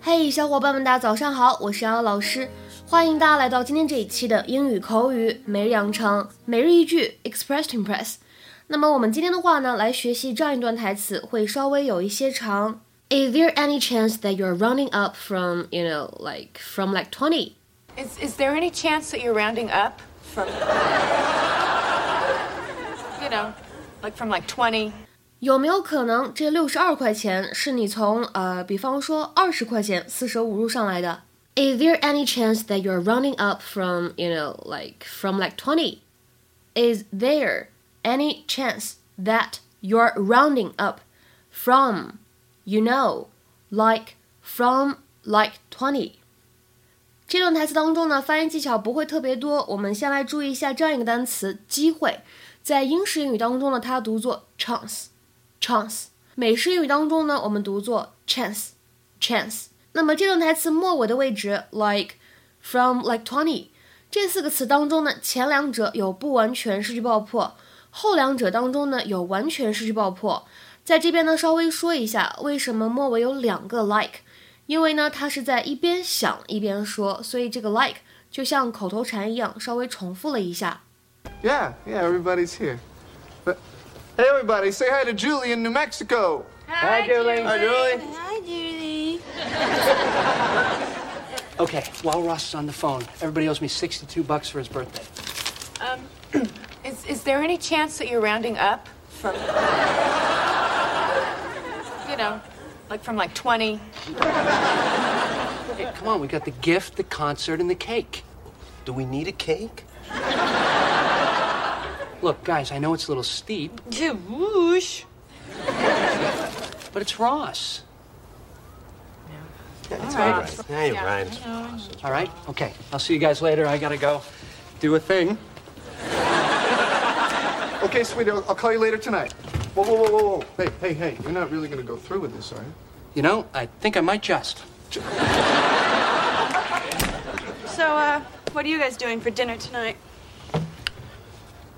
嘿，小伙伴们，大家早上好，我是瑶瑶老师，欢迎大家来到今天这一期的英语口语每日养成每日一句 Express to Impress。那么我们今天的话呢，来学习这样一段台词，会稍微有一些长。Is there any chance that you're rounding up from, you know, like from like twenty? Is, is there any chance that you're rounding up from, you know, like from like 20? 有没有可能这六十二块钱是你从呃，比方说二十块钱四舍五入上来的？Is there any chance that you're rounding up from, you know, like from like twenty? Is there any chance that you're rounding up from, you know, like from like twenty? 这段台词当中呢，发音技巧不会特别多。我们先来注意一下这样一个单词“机会”。在英式英语当中呢，它读作 Chance，。美式英语当中呢，我们读作 chance，chance。那么这段台词末尾的位置，like from like twenty 这四个词当中呢，前两者有不完全失去爆破，后两者当中呢有完全失去爆破。在这边呢，稍微说一下为什么末尾有两个 like。因为呢，他是在一边想一边说，所以这个 like 就像口头禅一样，稍微重复了一下。Yeah, yeah, everybody's here. But hey, everybody, say hi to Julie in New Mexico. Hi, Julie. Hi, Julie. Hi, Julie. Okay, while Ross is on the phone, everybody owes me 62 bucks for his birthday. Um, is, is there any chance that you're rounding up from, you know, like from like 20? Hey, come on, we got the gift, the concert, and the cake. Do we need a cake? Look, guys, I know it's a little steep, Whoosh. but it's Ross. Yeah, it's All all right. right. Yeah, you're Yeah, right. I. All right? Okay, I'll see you guys later. I gotta go do a thing. Okay, sweetie, I'll, I'll call you later tonight. Whoa, whoa, whoa, whoa, whoa. Hey, hey, hey, you're not really gonna go through with this, are you? You know, I think I might just. So, uh, what are you guys doing for dinner tonight?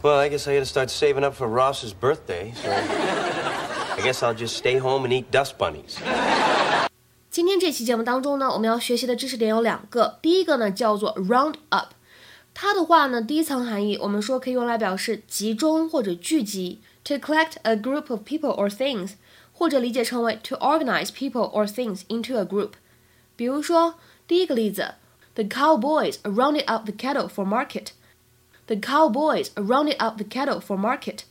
Well, I guess I gotta start saving up for Ross's birthday, so I guess I'll just stay home and eat dust bunnies. 今天这期节目当中呢，我们要学习的知识点有两个。第一个呢叫做 round up，它的话呢，第一层含义我们说可以用来表示集中或者聚集，to collect a group of people or things，或者理解成为 to organize people or things into a group。比如说第一个例子，The cowboys rounded up the cattle for market。 The cowboys rounded up the cattle for market。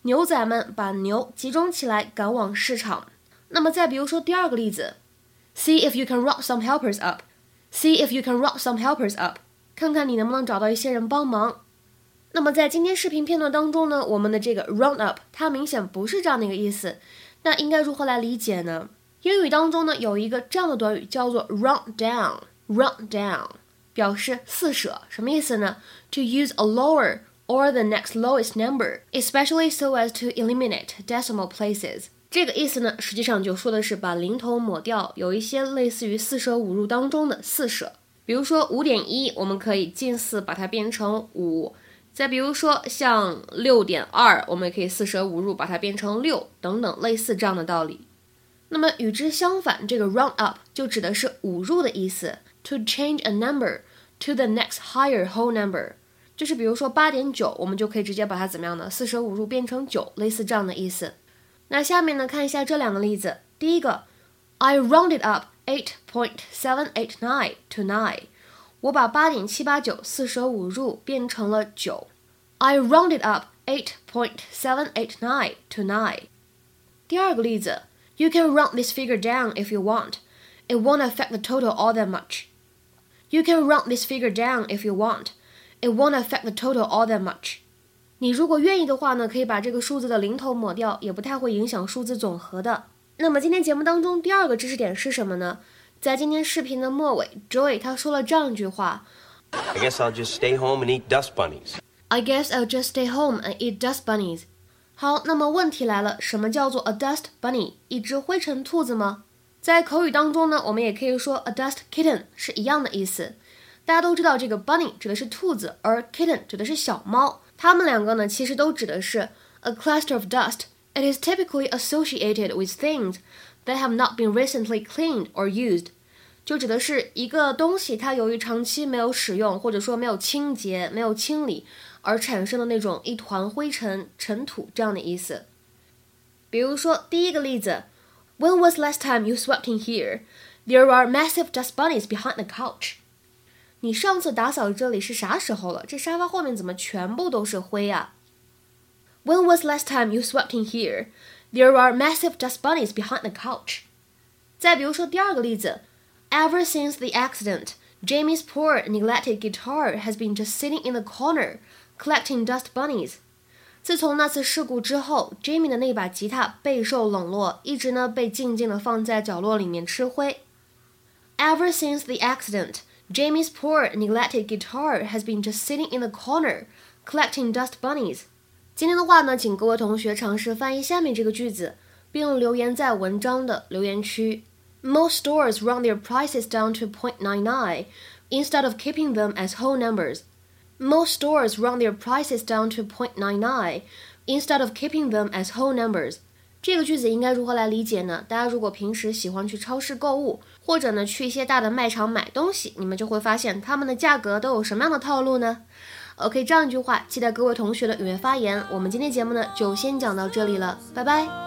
牛仔们把牛集中起来赶往市场。那么再比如说第二个例子。See if you can rock some helpers up. See if you can rock some helpers up. 看看你能不能找到一些人帮忙。那么在今天视频片段当中呢，我们的这个 round up 它明显不是这样的一个意思。那应该如何来理解呢？英语当中呢有一个这样的短语叫做 round down。round down 表示四舍，什么意思呢？To use a lower or the next lowest number, especially so as to eliminate decimal places. 这个意思呢，实际上就说的是把零头抹掉，有一些类似于四舍五入当中的四舍。比如说五点一，我们可以近似把它变成五；再比如说像六点二，我们也可以四舍五入把它变成六，等等类似这样的道理。那么与之相反，这个 round up 就指的是五入的意思，to change a number to the next higher whole number，就是比如说八点九，我们就可以直接把它怎么样呢？四舍五入变成九，类似这样的意思。那下面呢，看一下这两个例子。第一个，I rounded up eight point seven eight nine to nine。我把八点七八九四舍五入变成了九。I rounded up eight point seven eight nine to nine。第二个例子，You can round this figure down if you want. It won't affect the total all that much. You can round this figure down if you want. It won't affect the total all that much. 你如果愿意的话呢，可以把这个数字的零头抹掉，也不太会影响数字总和的。那么今天节目当中第二个知识点是什么呢？在今天视频的末尾，Joey 他说了这样一句话：I guess I'll just stay home and eat dust bunnies. I guess I'll just stay home and eat dust bunnies. 好，那么问题来了，什么叫做 a dust bunny？一只灰尘兔子吗？在口语当中呢，我们也可以说 a dust kitten 是一样的意思。大家都知道，这个 bunny 指的是兔子，而 kitten 指的是小猫。它们两个呢，其实都指的是 a cluster of dust. It is typically associated with things that have not been recently cleaned or used，就指的是一个东西它由于长期没有使用或者说没有清洁、没有清理而产生的那种一团灰尘、尘土这样的意思。比如说第一个例子 ，When was last time you swept in here? There are massive dust bunnies behind the couch. 你上次打扫这里是啥时候了？这沙发后面怎么全部都是灰啊？When was last time you swept in here? There are massive dust bunnies behind the couch. 再比如说第二个例子，Ever since the accident, Jamie's poor neglected guitar has been just sitting in the corner, collecting dust bunnies. 自从那次事故之后，Jamie 的那把吉他备受冷落，一直呢被静静的放在角落里面吃灰。Ever since the accident, Jamie's poor neglected guitar has been just sitting in the corner, collecting dust bunnies. 今天的话呢，请各位同学尝试翻译下面这个句子，并留言在文章的留言区。Most stores run their prices down to 0.99 instead of keeping them as whole numbers. Most stores run their prices down to 0.99 instead of keeping them as whole numbers. 这个句子应该如何来理解呢？大家如果平时喜欢去超市购物，或者呢去一些大的卖场买东西，你们就会发现他们的价格都有什么样的套路呢？OK，这样一句话，期待各位同学的踊跃发言。我们今天节目呢就先讲到这里了，拜拜。